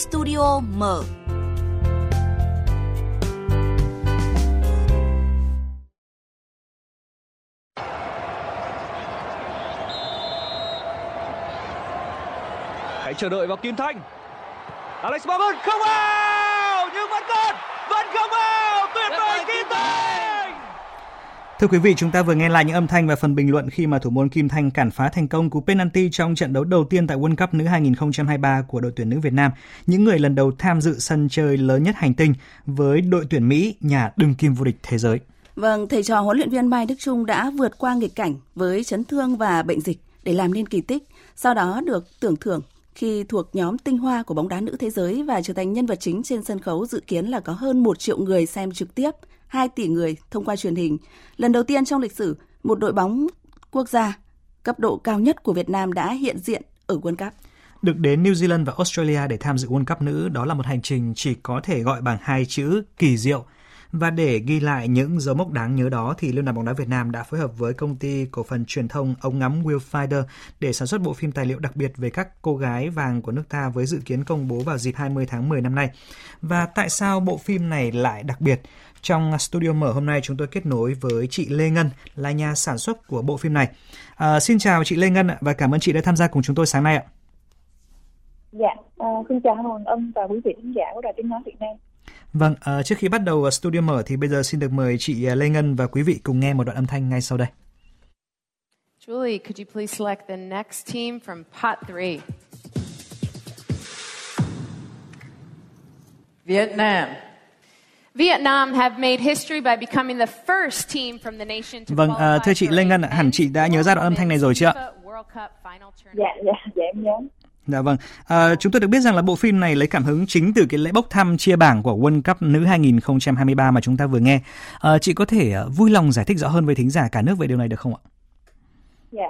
Studio mở. Hãy chờ đợi vào Kim Thanh. Alex Morgan không vào nhưng vẫn còn, vẫn không vào. Tuyệt vời Kim Thanh. Thưa quý vị, chúng ta vừa nghe lại những âm thanh và phần bình luận khi mà thủ môn Kim Thanh cản phá thành công cú penalty trong trận đấu đầu tiên tại World Cup nữ 2023 của đội tuyển nữ Việt Nam, những người lần đầu tham dự sân chơi lớn nhất hành tinh với đội tuyển Mỹ, nhà đương kim vô địch thế giới. Vâng, thầy trò huấn luyện viên Mai Đức Trung đã vượt qua nghịch cảnh với chấn thương và bệnh dịch để làm nên kỳ tích, sau đó được tưởng thưởng khi thuộc nhóm tinh hoa của bóng đá nữ thế giới và trở thành nhân vật chính trên sân khấu dự kiến là có hơn 1 triệu người xem trực tiếp, 2 tỷ người thông qua truyền hình. Lần đầu tiên trong lịch sử, một đội bóng quốc gia cấp độ cao nhất của Việt Nam đã hiện diện ở World Cup. Được đến New Zealand và Australia để tham dự World Cup nữ, đó là một hành trình chỉ có thể gọi bằng hai chữ kỳ diệu. Và để ghi lại những dấu mốc đáng nhớ đó thì Liên đoàn bóng đá Việt Nam đã phối hợp với công ty cổ phần truyền thông ống ngắm Willfinder để sản xuất bộ phim tài liệu đặc biệt về các cô gái vàng của nước ta với dự kiến công bố vào dịp 20 tháng 10 năm nay. Và tại sao bộ phim này lại đặc biệt? Trong studio mở hôm nay chúng tôi kết nối với chị Lê Ngân là nhà sản xuất của bộ phim này. À, xin chào chị Lê Ngân và cảm ơn chị đã tham gia cùng chúng tôi sáng nay ạ. Dạ, uh, xin chào Hoàng Ân và quý vị khán giả của Đài Tiếng Nói Việt Nam. Vâng, uh, trước khi bắt đầu studio mở thì bây giờ xin được mời chị Lê Ngân và quý vị cùng nghe một đoạn âm thanh ngay sau đây. Julie, could you please select the next team from pot three? Vietnam. Vietnam have made history by becoming the first team from the nation to Vâng, uh, thưa chị Lê Ngân, ạ, hẳn chị đã nhớ ra đoạn âm thanh này rồi chứ ạ? FIFA World Cup final tournament. Dạ, dạ, dạ em nhớ. Dạ vâng, à, chúng tôi được biết rằng là bộ phim này lấy cảm hứng chính từ cái lễ bốc thăm chia bảng của World Cup nữ 2023 mà chúng ta vừa nghe. À, chị có thể à, vui lòng giải thích rõ hơn với thính giả cả nước về điều này được không ạ? Dạ.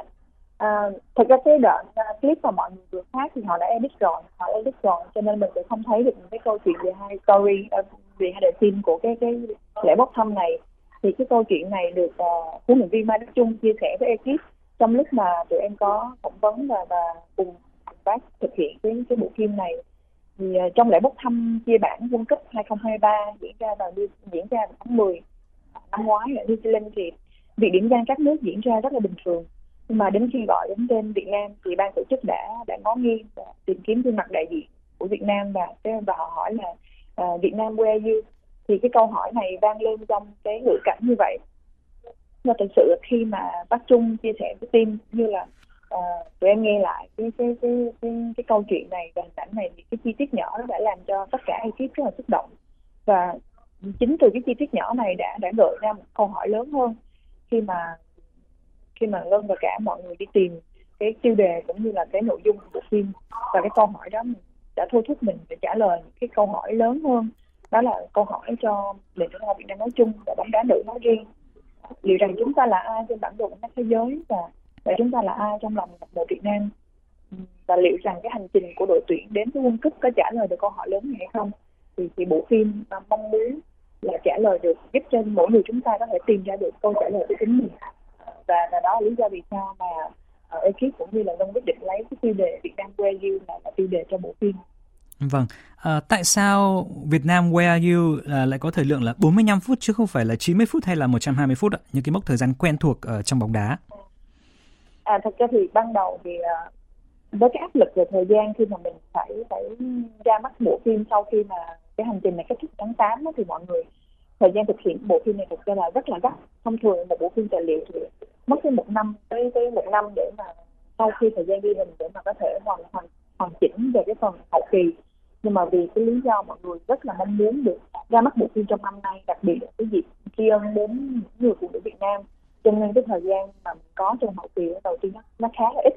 À, thật ra cái đoạn uh, clip mà mọi người vừa phát thì họ đã edit rồi, họ edit rồi cho nên mình sẽ không thấy được những cái câu chuyện về hai story uh, về hai đời phim của cái cái lễ bốc thăm này. Thì cái câu chuyện này được uh, huấn luyện viên Mai Đức Trung chia sẻ với ekip trong lúc mà tụi em có phỏng vấn và và cùng bác thực hiện cái cái bộ phim này. Thì uh, trong lễ bốc thăm chia bản World Cup 2023 diễn ra vào diễn ra vào tháng 10 năm ngoái ở New Zealand thì việc điểm danh các nước diễn ra rất là bình thường. Nhưng mà đến khi gọi đến tên Việt Nam thì ban tổ chức đã đã ngó nghiêng và tìm kiếm gương mặt đại diện của Việt Nam và và họ hỏi là uh, Việt Nam where are you? Thì cái câu hỏi này vang lên trong cái ngữ cảnh như vậy. Và thực sự khi mà bác Trung chia sẻ với team như là à, tụi em nghe lại cái cái cái cái, cái câu chuyện này và hình ảnh này thì cái chi tiết nhỏ nó đã làm cho tất cả ekip rất là xúc động. Và chính từ cái chi tiết nhỏ này đã đã gợi ra một câu hỏi lớn hơn khi mà khi mà ngân và cả mọi người đi tìm cái tiêu đề cũng như là cái nội dung của bộ phim. Và cái câu hỏi đó đã thôi thúc mình để trả lời những cái câu hỏi lớn hơn. Đó là câu hỏi cho nền thể thao Việt Nam nói chung và bóng đá nữ nói riêng. Liệu rằng chúng ta là ai trên bản đồ bóng đá thế giới và vậy chúng ta là ai trong lòng một Việt Nam và liệu rằng cái hành trình của đội tuyển đến với World Cup có trả lời được câu hỏi lớn này hay không thì thì bộ phim mong muốn là trả lời được giúp cho mỗi người chúng ta có thể tìm ra được câu trả lời của chính mình và, và đó là lý do vì sao mà uh, ekip cũng như là long quyết định lấy cái tiêu đề Việt Nam Where You là, là tiêu đề cho bộ phim. Vâng, à, tại sao Việt Nam Where Are You à, lại có thời lượng là 45 phút chứ không phải là 90 phút hay là 120 phút ạ? Những cái mốc thời gian quen thuộc ở trong bóng đá. À, thật ra thì ban đầu thì à, với cái áp lực về thời gian khi mà mình phải phải ra mắt bộ phim sau khi mà cái hành trình này kết thúc tháng 8 đó, thì mọi người thời gian thực hiện bộ phim này thực ra là rất là gấp. Thông thường một bộ phim tài liệu thì mất tới một năm tới tới một năm để mà sau khi thời gian ghi hình để mà có thể hoàn hoàn hoàn chỉnh về cái phần hậu kỳ. Nhưng mà vì cái lý do mọi người rất là mong muốn được ra mắt bộ phim trong năm nay đặc biệt là cái dịp tri ân đến những người phụ nữ Việt Nam cho nên cái thời gian mà mình có trong hậu kỳ đầu tiên nó, nó khá là ít.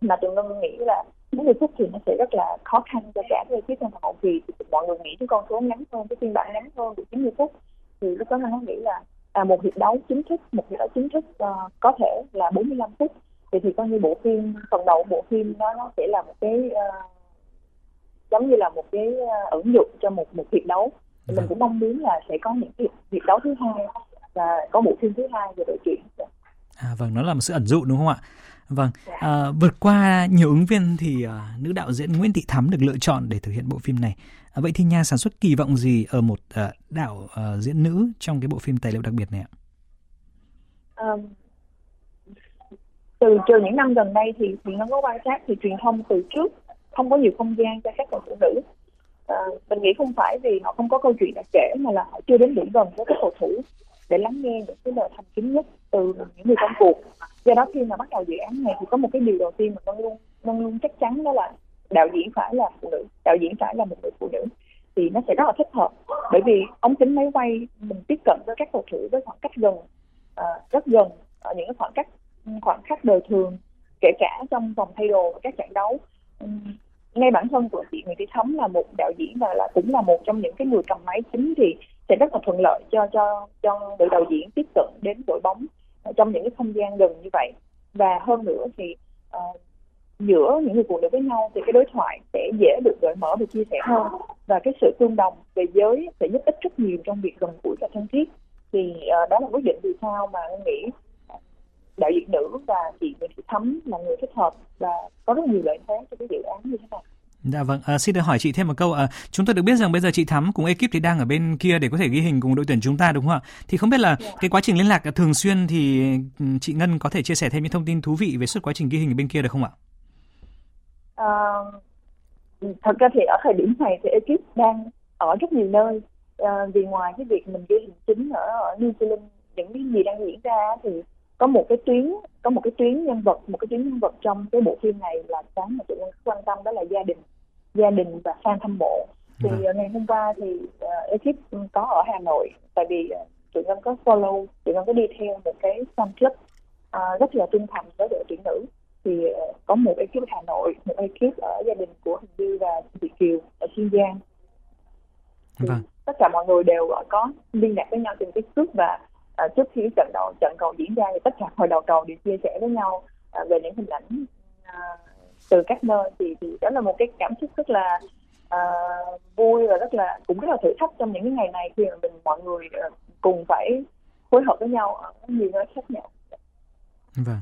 Mà tụi ngân nghĩ là 90 phút thì nó sẽ rất là khó khăn cho cả cái ekip trong hậu kỳ thì mọi người nghĩ cái con số ngắn hơn cái phiên bản ngắn hơn của 90 phút thì lúc đó nó nghĩ là à, một hiệp đấu chính thức một hiệp đấu chính thức uh, có thể là 45 phút. Thì thì coi như bộ phim phần đầu bộ phim nó nó sẽ là một cái uh, giống như là một cái uh, ứng dụng cho một một hiệp đấu. Mình cũng mong muốn là sẽ có những cái hiệp đấu thứ hai và có bộ phim thứ hai về đội tuyển À vâng, nó là một sự ẩn dụ đúng không ạ? Vâng, à, vượt qua nhiều ứng viên thì à, nữ đạo diễn Nguyễn Thị Thắm được lựa chọn để thực hiện bộ phim này. À, vậy thì nhà sản xuất kỳ vọng gì ở một à, đạo à, diễn nữ trong cái bộ phim tài liệu đặc biệt này ạ? Um, từ từ những năm gần đây thì thì nó có quan sát thì truyền thông từ trước không có nhiều không gian cho các cầu thủ nữ à, mình nghĩ không phải vì họ không có câu chuyện để kể mà là họ chưa đến đủ gần với các cầu thủ để lắng nghe những cái lời thành kính nhất từ những người trong cuộc. Do đó khi mà bắt đầu dự án này thì có một cái điều đầu tiên mà con luôn con luôn chắc chắn đó là đạo diễn phải là phụ nữ đạo diễn phải là một người phụ nữ. Thì nó sẽ rất là thích hợp. Bởi vì ống kính máy quay mình tiếp cận với các cầu thủ với khoảng cách gần à, rất gần ở những cái khoảng cách khoảng cách đời thường kể cả trong vòng thay đồ và các trận đấu. Ngay bản thân của chị Nguyễn Thị Thắm là một đạo diễn và là cũng là một trong những cái người cầm máy chính thì sẽ rất là thuận lợi cho cho cho đội đạo diễn tiếp cận đến đội bóng trong những cái không gian gần như vậy. Và hơn nữa thì uh, giữa những người phụ nữ với nhau thì cái đối thoại sẽ dễ được gợi mở và chia sẻ hơn. Và cái sự tương đồng về giới sẽ giúp ích rất nhiều trong việc gần gũi và thân thiết. Thì uh, đó là quyết định vì sao mà anh nghĩ đạo diễn nữ và chị Nguyễn Thị Thắm là người thích hợp và có rất nhiều lợi thế cho cái dự án như thế này. Dạ vâng, à, xin được hỏi chị thêm một câu. À, chúng tôi được biết rằng bây giờ chị Thắm cùng ekip thì đang ở bên kia để có thể ghi hình cùng đội tuyển chúng ta đúng không ạ? Thì không biết là yeah. Dạ. cái quá trình liên lạc thường xuyên thì ừ, chị Ngân có thể chia sẻ thêm những thông tin thú vị về suốt quá trình ghi hình ở bên kia được không ạ? À, thật ra thì ở thời điểm này thì ekip đang ở rất nhiều nơi. À, vì ngoài cái việc mình ghi hình chính ở, ở New Zealand những cái gì đang diễn ra thì có một cái tuyến có một cái tuyến nhân vật một cái tuyến nhân vật trong cái bộ phim này là cái mà chị quan tâm đó là gia đình gia đình và fan hâm mộ thì vâng. ngày hôm qua thì uh, ekip có ở Hà Nội tại vì uh, tụi ngân có follow tụi ngân có đi theo một cái fan club uh, rất là trung thành với đội tuyển nữ thì uh, có một ekip Hà Nội một ekip ở gia đình của Hình Như và Việt Kiều ở Kiên Giang thì vâng. tất cả mọi người đều uh, có liên lạc với nhau trên Facebook và à, trước khi trận đầu trận cầu diễn ra thì tất cả hội đầu cầu đều chia sẻ với nhau à, về những hình ảnh à, từ các nơi thì thì đó là một cái cảm xúc rất là à, vui và rất là cũng rất là thử thách trong những cái ngày này khi mà mình mọi người cùng phải phối hợp với nhau ở nhiều nơi khác nhau. Vâng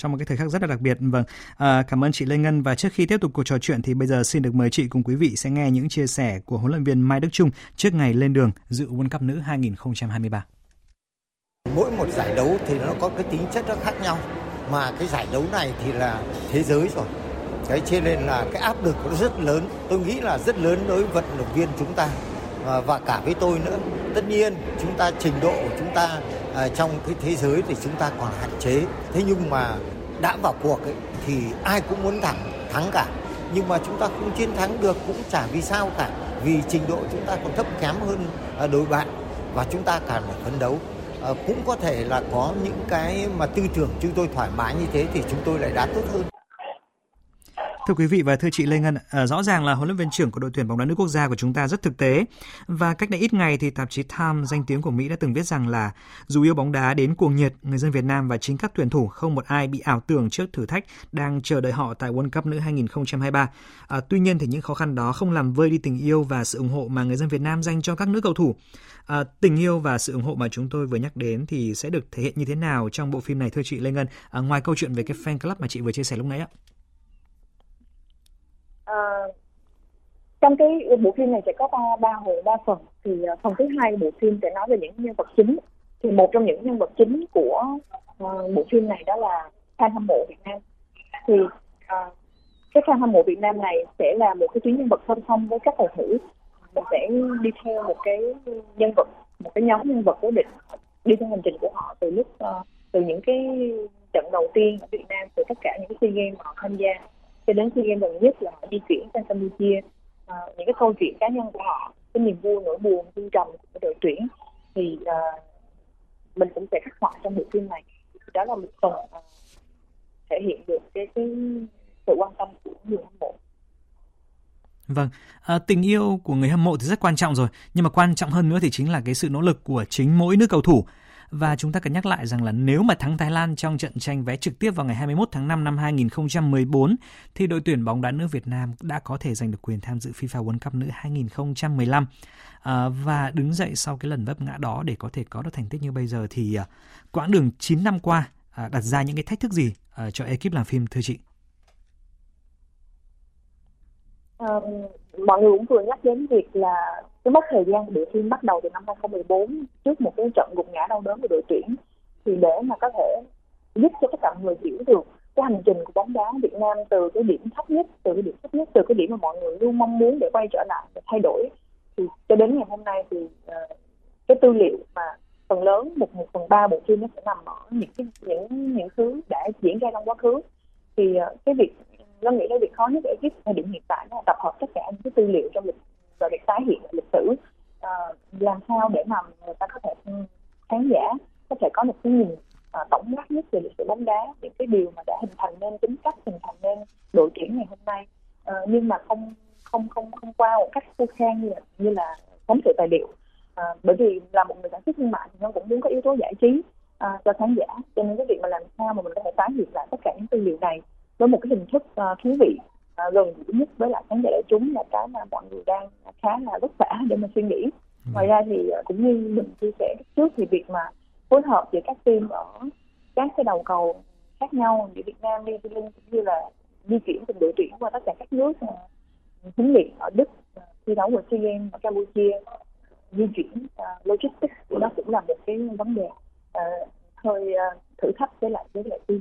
trong một cái thời khắc rất là đặc biệt. Vâng, à, cảm ơn chị Lê Ngân và trước khi tiếp tục cuộc trò chuyện thì bây giờ xin được mời chị cùng quý vị sẽ nghe những chia sẻ của huấn luyện viên Mai Đức Trung trước ngày lên đường dự World Cup nữ 2023. Mỗi một giải đấu thì nó có cái tính chất nó khác nhau mà cái giải đấu này thì là thế giới rồi. Thế cho nên là cái áp lực nó rất lớn, tôi nghĩ là rất lớn đối với vận động viên chúng ta à, và cả với tôi nữa. Tất nhiên chúng ta trình độ của chúng ta à, trong cái thế giới thì chúng ta còn hạn chế. Thế nhưng mà đã vào cuộc ấy, thì ai cũng muốn thẳng thắng cả. Nhưng mà chúng ta không chiến thắng được cũng chả vì sao cả. Vì trình độ chúng ta còn thấp kém hơn à, đối bạn và chúng ta càng phải phấn đấu cũng có thể là có những cái mà tư tưởng chúng tôi thoải mái như thế thì chúng tôi lại đá tốt hơn. Thưa quý vị và thưa chị Lê Ngân, à, rõ ràng là huấn luyện viên trưởng của đội tuyển bóng đá nữ quốc gia của chúng ta rất thực tế. Và cách đây ít ngày thì tạp chí Time danh tiếng của Mỹ đã từng viết rằng là dù yêu bóng đá đến cuồng nhiệt, người dân Việt Nam và chính các tuyển thủ không một ai bị ảo tưởng trước thử thách đang chờ đợi họ tại World Cup nữ 2023. À, tuy nhiên thì những khó khăn đó không làm vơi đi tình yêu và sự ủng hộ mà người dân Việt Nam dành cho các nữ cầu thủ. À, tình yêu và sự ủng hộ mà chúng tôi vừa nhắc đến thì sẽ được thể hiện như thế nào trong bộ phim này thưa chị Lê Ngân? À, ngoài câu chuyện về cái fan club mà chị vừa chia sẻ lúc nãy ạ. À, trong cái bộ phim này sẽ có ba ba hồi ba phần. Thì uh, phần thứ hai bộ phim sẽ nói về những nhân vật chính. Thì một trong những nhân vật chính của uh, bộ phim này đó là fan hâm mộ Việt Nam. Thì uh, cái fan hâm mộ Việt Nam này sẽ là một cái tuyến nhân vật song song với các cầu thủ. Mình sẽ đi theo một cái nhân vật một cái nhóm nhân vật cố định đi theo hành trình của họ từ lúc uh, từ những cái trận đầu tiên ở Việt Nam từ tất cả những cái sea games mà họ tham gia cho đến khi em gần nhất là họ di chuyển sang Campuchia. À, những cái câu chuyện cá nhân của họ cái niềm vui nỗi buồn vui trầm của đội tuyển thì à, mình cũng sẽ khắc họa trong bộ phim này. Đó là một phần à, thể hiện được cái cái sự quan tâm của người hâm mộ. Vâng, à, tình yêu của người hâm mộ thì rất quan trọng rồi, nhưng mà quan trọng hơn nữa thì chính là cái sự nỗ lực của chính mỗi nước cầu thủ. Và chúng ta cần nhắc lại rằng là nếu mà thắng Thái Lan trong trận tranh vé trực tiếp vào ngày 21 tháng 5 năm 2014 thì đội tuyển bóng đá nữ Việt Nam đã có thể giành được quyền tham dự FIFA World Cup nữ 2015. À, và đứng dậy sau cái lần vấp ngã đó để có thể có được thành tích như bây giờ thì à, quãng đường 9 năm qua à, đặt ra những cái thách thức gì à, cho ekip làm phim thưa chị? Um, mọi người cũng vừa nhắc đến việc là cái mốc thời gian của đội phim bắt đầu từ năm 2014 trước một cái trận gục ngã đau đớn của đội tuyển. Thì để mà có thể giúp cho tất cả mọi người hiểu được cái hành trình của bóng đá Việt Nam từ cái điểm thấp nhất từ cái điểm thấp nhất từ cái điểm mà mọi người luôn mong muốn để quay trở lại để thay đổi thì cho đến ngày hôm nay thì uh, cái tư liệu mà phần lớn một một phần ba bộ phim nó sẽ nằm ở những cái những những thứ đã diễn ra trong quá khứ. Thì uh, cái việc tôi nghĩ là việc khó nhất để cái thời điểm hiện tại là tập hợp tất cả những cái tư liệu trong lịch và việc tái hiện lịch sử uh, làm sao để mà người ta có thể ừ, khán giả có thể có một cái nhìn uh, tổng quát nhất về lịch sử bóng đá những cái điều mà đã hình thành nên tính cách hình thành nên đội tuyển ngày hôm nay. Uh, nhưng mà không không không không qua một cách khô khan như là như là phóng sự tài liệu. À, bởi vì là một người sản xuất thương mại thì nó cũng muốn có yếu tố giải trí à, cho khán giả. Cho nên cái việc mà làm sao mà mình có thể tái hiện lại tất cả những tư liệu này với một cái hình thức uh, thú vị uh, gần gũi nhất với lại khán giả đại chúng là cái mà mọi người đang khá là vất vả để mà suy nghĩ. Ngoài ra thì uh, cũng như mình chia sẻ trước thì việc mà phối hợp giữa các team ở các cái đầu cầu khác nhau như Việt Nam, New Zealand cũng như là di chuyển từng đội tuyển qua tất cả các nước huấn luyện ở Đức thi đấu ở SEA Games ở Campuchia di chuyển uh, logistics của nó cũng là một cái vấn đề uh, hơi uh, thử thách với lại với lại team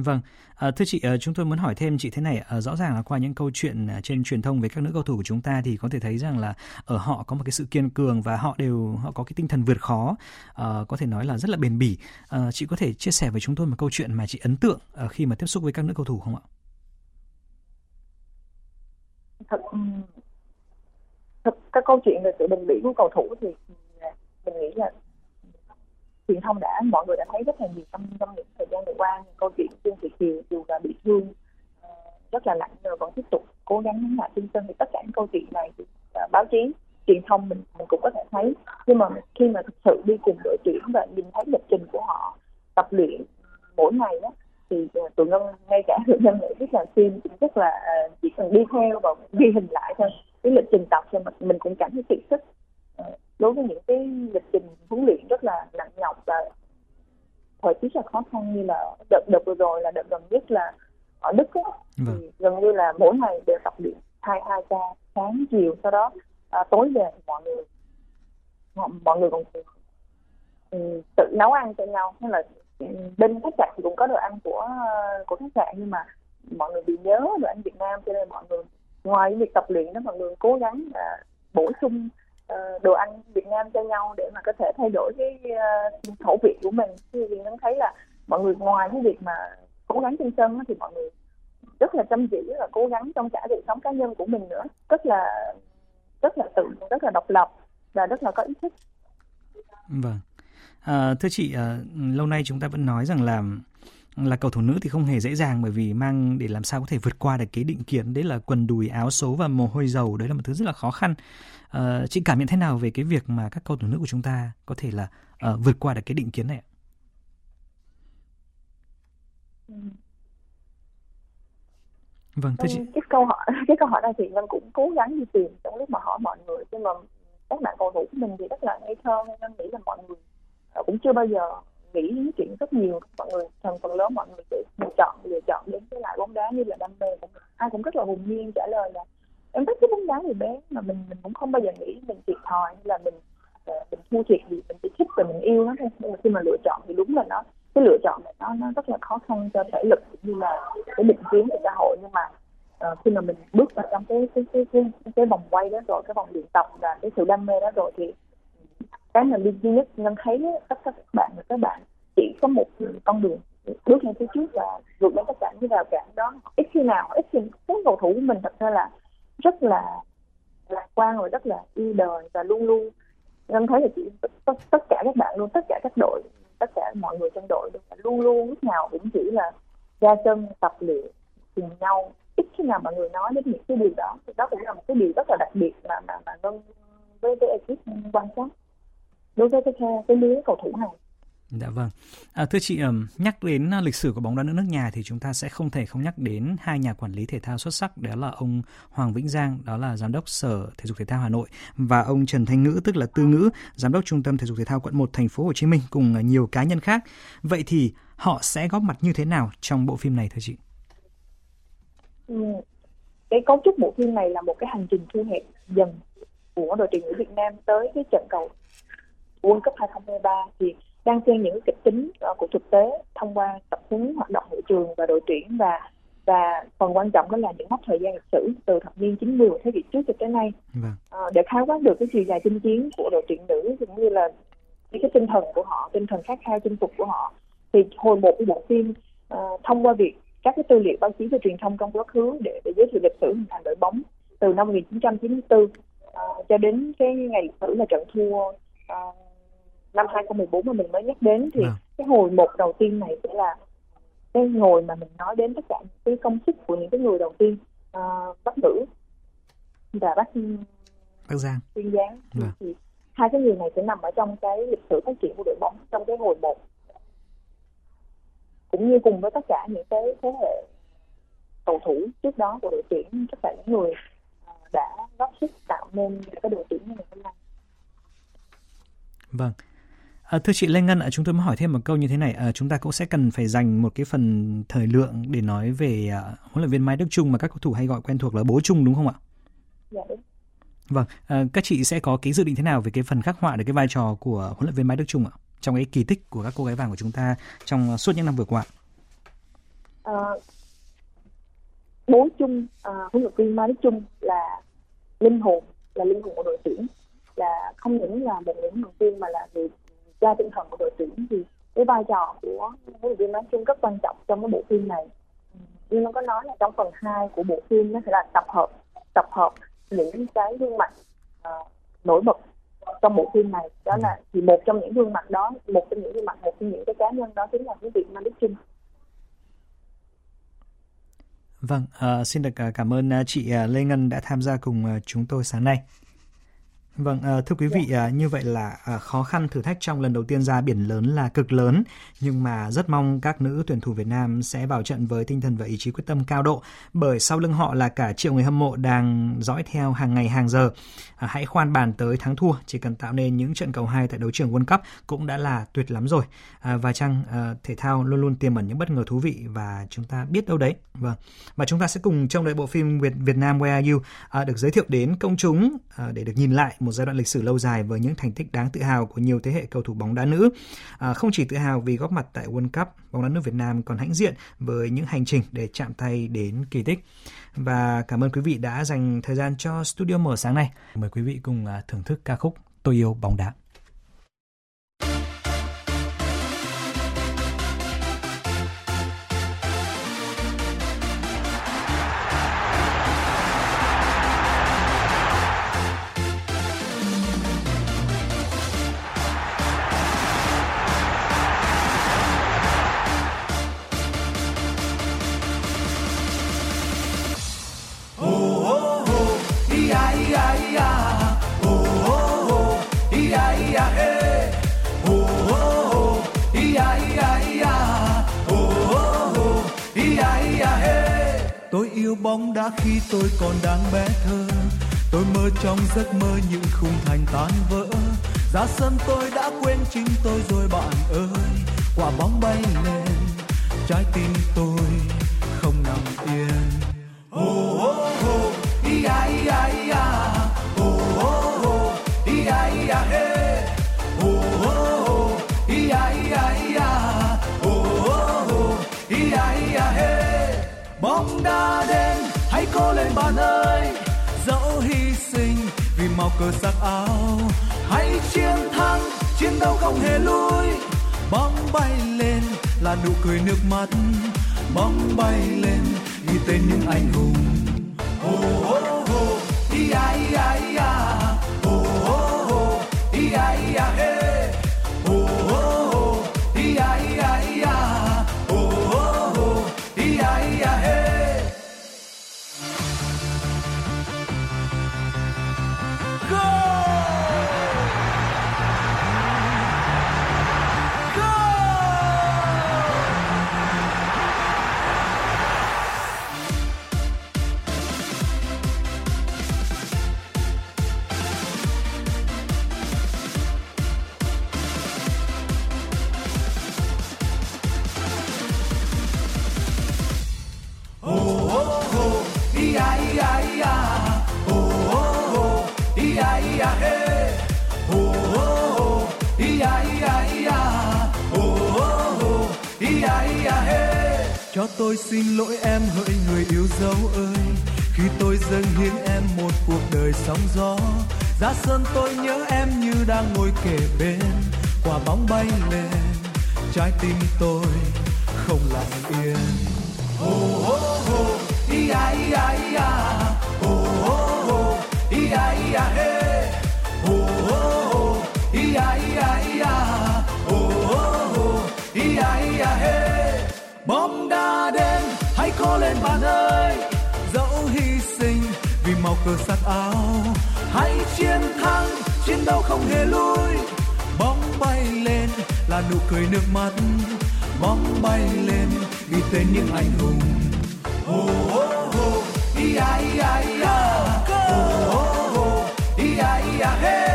Vâng, à, thưa chị, à, chúng tôi muốn hỏi thêm chị thế này, à, rõ ràng là qua những câu chuyện à, trên truyền thông về các nữ cầu thủ của chúng ta thì có thể thấy rằng là ở họ có một cái sự kiên cường và họ đều họ có cái tinh thần vượt khó, à, có thể nói là rất là bền bỉ. À, chị có thể chia sẻ với chúng tôi một câu chuyện mà chị ấn tượng à, khi mà tiếp xúc với các nữ cầu thủ không ạ? Thật, thật các câu chuyện về sự bền bỉ của cầu thủ thì à, mình nghĩ là truyền thông đã mọi người đã thấy rất là nhiều trong trong những thời gian vừa qua câu chuyện trương thị kiều dù là bị thương uh, rất là nặng rồi vẫn tiếp tục cố gắng nhắn lại tinh sân thì tất cả những câu chuyện này thì uh, báo chí truyền thông mình mình cũng có thể thấy. Nhưng mà khi mà thực sự đi cùng đội tuyển và nhìn thấy lịch trình của họ tập luyện mỗi ngày đó thì uh, tụi ngân ngay cả tụi ngân nghĩ rất là phim cũng rất là uh, chỉ cần đi theo và ghi hình lại thôi. Cái lịch trình tập cho mình mình cũng cảm thấy kiệt sức. Đối với những cái lịch trình huấn luyện rất là thời tiết là khó khăn như là đợt đợt vừa rồi là đợt gần nhất là ở Đức ấy, vâng. thì gần như là mỗi ngày đều tập luyện hai hai ca sáng chiều sau đó à, tối về mọi người mọi người còn um, tự nấu ăn cho nhau nên là bên khách sạn thì cũng có đồ ăn của của khách sạn nhưng mà mọi người bị nhớ đồ ăn Việt Nam cho nên mọi người ngoài việc tập luyện đó mọi người cố gắng uh, bổ sung Ờ, đồ ăn Việt Nam cho nhau để mà có thể thay đổi cái ờ, khẩu vị của mình. Thì mình thấy là mọi người ngoài cái việc mà cố gắng trên sân thì mọi người rất là chăm chỉ và cố gắng trong cả đời sống cá nhân của mình nữa. Rất là rất là tự rất là độc lập và rất là có ý thức. Vâng. À, thưa chị à, lâu nay chúng ta vẫn nói rằng là là cầu thủ nữ thì không hề dễ dàng bởi vì mang để làm sao có thể vượt qua được cái định kiến đấy là quần đùi áo số và mồ hôi dầu. Đấy là một thứ rất là khó khăn uh, chị cảm nhận thế nào về cái việc mà các cầu thủ nữ của chúng ta có thể là uh, vượt qua được cái định kiến này vâng thưa chị. ừ, cái câu hỏi cái câu hỏi này thì mình cũng cố gắng đi tìm trong lúc mà hỏi mọi người nhưng mà các bạn cầu thủ của mình thì rất là ngây thơ nên nghĩ là mọi người cũng chưa bao giờ nghĩ chuyện rất nhiều. Mọi người phần phần lớn mọi người sẽ lựa chọn lựa chọn đến với lại bóng đá như là đam mê mình. Ai cũng rất là hùng nhiên trả lời là em thích cái bóng đá thì bé mà mình mình cũng không bao giờ nghĩ mình thiệt thòi hay là mình ờ, mình thua thiệt gì mình chỉ thích và mình yêu nó thôi. Nhưng mà khi mà lựa chọn thì đúng là nó cái lựa chọn này nó nó rất là khó khăn cho thể lực cũng như là cái định kiến của xã hội. Nhưng mà uh, khi mà mình bước vào trong cái cái cái cái, cái vòng quay đó rồi cái vòng luyện tập và cái sự đam mê đó rồi thì cái mà duy nhất Ngân thấy tất cả các bạn là các bạn chỉ có một con đường bước lên phía trước và vượt lên tất cả những rào cản đó. Ít khi nào ít khi các cầu thủ của mình thật ra là rất là lạc quan và rất là yêu đời và luôn luôn. Em thấy là chị tất, tất cả các bạn luôn tất cả các đội tất cả mọi người trong đội luôn luôn lúc nào cũng chỉ là ra chân tập luyện cùng nhau. Ít khi nào mọi người nói đến những cái điều đó thì đó cũng là một cái điều rất là đặc biệt mà mà mà ngân với cái ekip quan sát. Đối với cái cái lứa cầu thủ này. Dạ vâng. À, thưa chị, nhắc đến à, lịch sử của bóng đá nữ nước nhà thì chúng ta sẽ không thể không nhắc đến hai nhà quản lý thể thao xuất sắc, đó là ông Hoàng Vĩnh Giang, đó là giám đốc Sở Thể dục Thể thao Hà Nội và ông Trần Thanh Ngữ tức là Tư Ngữ, giám đốc Trung tâm Thể dục Thể thao quận 1 thành phố Hồ Chí Minh cùng à, nhiều cá nhân khác. Vậy thì họ sẽ góp mặt như thế nào trong bộ phim này thưa chị? Ừ. Cái cấu trúc bộ phim này là một cái hành trình thu hẹp dần của đội tuyển nữ Việt Nam tới cái trận cầu World Cup 2023 thì đang xen những kịch tính uh, của thực tế thông qua tập huấn hoạt động hội trường và đội tuyển và và phần quan trọng đó là những mốc thời gian lịch sử từ thập niên 90 của thế kỷ trước cho tới nay vâng. uh, để khái quát được cái chiều dài chinh chiến của đội tuyển nữ cũng như là cái tinh thần của họ tinh thần khát khao chinh phục của họ thì hồi một cái bộ phim uh, thông qua việc các cái tư liệu báo chí và truyền thông trong quá khứ để, để giới thiệu lịch sử hình thành đội bóng từ năm 1994 uh, cho đến cái ngày lịch sử là trận thua uh, năm 2014 mà mình mới nhắc đến thì à. cái hồi một đầu tiên này sẽ là cái hồi mà mình nói đến tất cả những cái công sức của những cái người đầu tiên uh, bắt nữ và bắt Bắc Giang tuyên gián à. thì hai cái người này sẽ nằm ở trong cái lịch sử phát triển của đội bóng trong cái hồi một cũng như cùng với tất cả những cái thế hệ cầu thủ trước đó của đội tuyển tất cả những người đã góp sức tạo nên cái đội tuyển như ngày hôm nay. Vâng. À, thưa chị Lê Ngân, à, chúng tôi muốn hỏi thêm một câu như thế này. À, chúng ta cũng sẽ cần phải dành một cái phần thời lượng để nói về à, huấn luyện viên Mai Đức Trung mà các cầu thủ hay gọi quen thuộc là bố Trung đúng không ạ? Dạ đúng. Vâng, à, các chị sẽ có cái dự định thế nào về cái phần khắc họa được cái vai trò của huấn luyện viên Mai Đức Trung ạ? Trong cái kỳ tích của các cô gái vàng của chúng ta trong suốt những năm vừa qua. À, bố Trung, à, huấn luyện viên Mai Đức Trung là linh hồn, là linh hồn của đội tuyển, là không những là một huấn luyện viên mà là người ra tinh thần của đội tuyển thì cái vai trò của huấn luyện viên nói chung rất quan trọng trong cái bộ phim này. Như nó có nói là trong phần 2 của bộ phim nó sẽ là tập hợp tập hợp những cái gương mặt uh, nổi bật trong bộ phim này. Đó là thì một trong những gương mặt đó một trong những gương mặt một trong những cái cá nhân đó chính là huấn luyện Mai Đức Trinh Vâng, uh, xin được ờ, cảm ơn chị Lê Ngân đã tham gia cùng chúng tôi sáng nay. Vâng, à, thưa quý vị, à, như vậy là à, khó khăn thử thách trong lần đầu tiên ra biển lớn là cực lớn, nhưng mà rất mong các nữ tuyển thủ Việt Nam sẽ vào trận với tinh thần và ý chí quyết tâm cao độ, bởi sau lưng họ là cả triệu người hâm mộ đang dõi theo hàng ngày hàng giờ. Hãy khoan bàn tới thắng thua, chỉ cần tạo nên những trận cầu hay tại đấu trường World Cup cũng đã là tuyệt lắm rồi. Và chăng thể thao luôn luôn tiềm ẩn những bất ngờ thú vị và chúng ta biết đâu đấy. Vâng, và chúng ta sẽ cùng trong đợi bộ phim Việt Việt Nam Where Are You được giới thiệu đến công chúng để được nhìn lại một giai đoạn lịch sử lâu dài với những thành tích đáng tự hào của nhiều thế hệ cầu thủ bóng đá nữ. À, không chỉ tự hào vì góp mặt tại World Cup, bóng đá nữ Việt Nam còn hãnh diện với những hành trình để chạm tay đến kỳ tích. Và cảm ơn quý vị đã dành thời gian cho studio mở sáng nay. Mời quý vị cùng à, thưởng thức ca khúc Tôi yêu bóng đá. Bóng đá khi tôi còn đang bé thơ. Tôi mơ trong giấc mơ những khung thành tan vỡ. Ra sân tôi đã quên chính tôi rồi bạn ơi. Quả bóng bay lên trái tim tôi không nằm yên. Oh, cố lên bạn ơi. Dẫu hy sinh vì màu cờ sắc áo hãy chiến thắng chiến đấu không hề lui bóng bay lên là nụ cười nước mắt. Bóng bay lên ghi tên những anh hùng. Oh, oh, tôi xin lỗi em hỡi người yêu dấu ơi khi tôi dâng hiến em một cuộc đời sóng gió ra sân tôi nhớ em như đang ngồi kề bên quả bóng bay lên trái tim tôi không lặng yên oh, oh, oh, ia, ia, ia. Oh, oh, oh, ia, ia, hey. cố lên bạn ơi, dẫu hy sinh vì màu cờ sắc áo, hãy chiến thắng, chiến đấu không hề lui bóng bay lên là nụ cười nước mắt, bóng bay lên ghi tên những anh hùng. Hô hô hô ia ia ia hô hô hô ia ia hey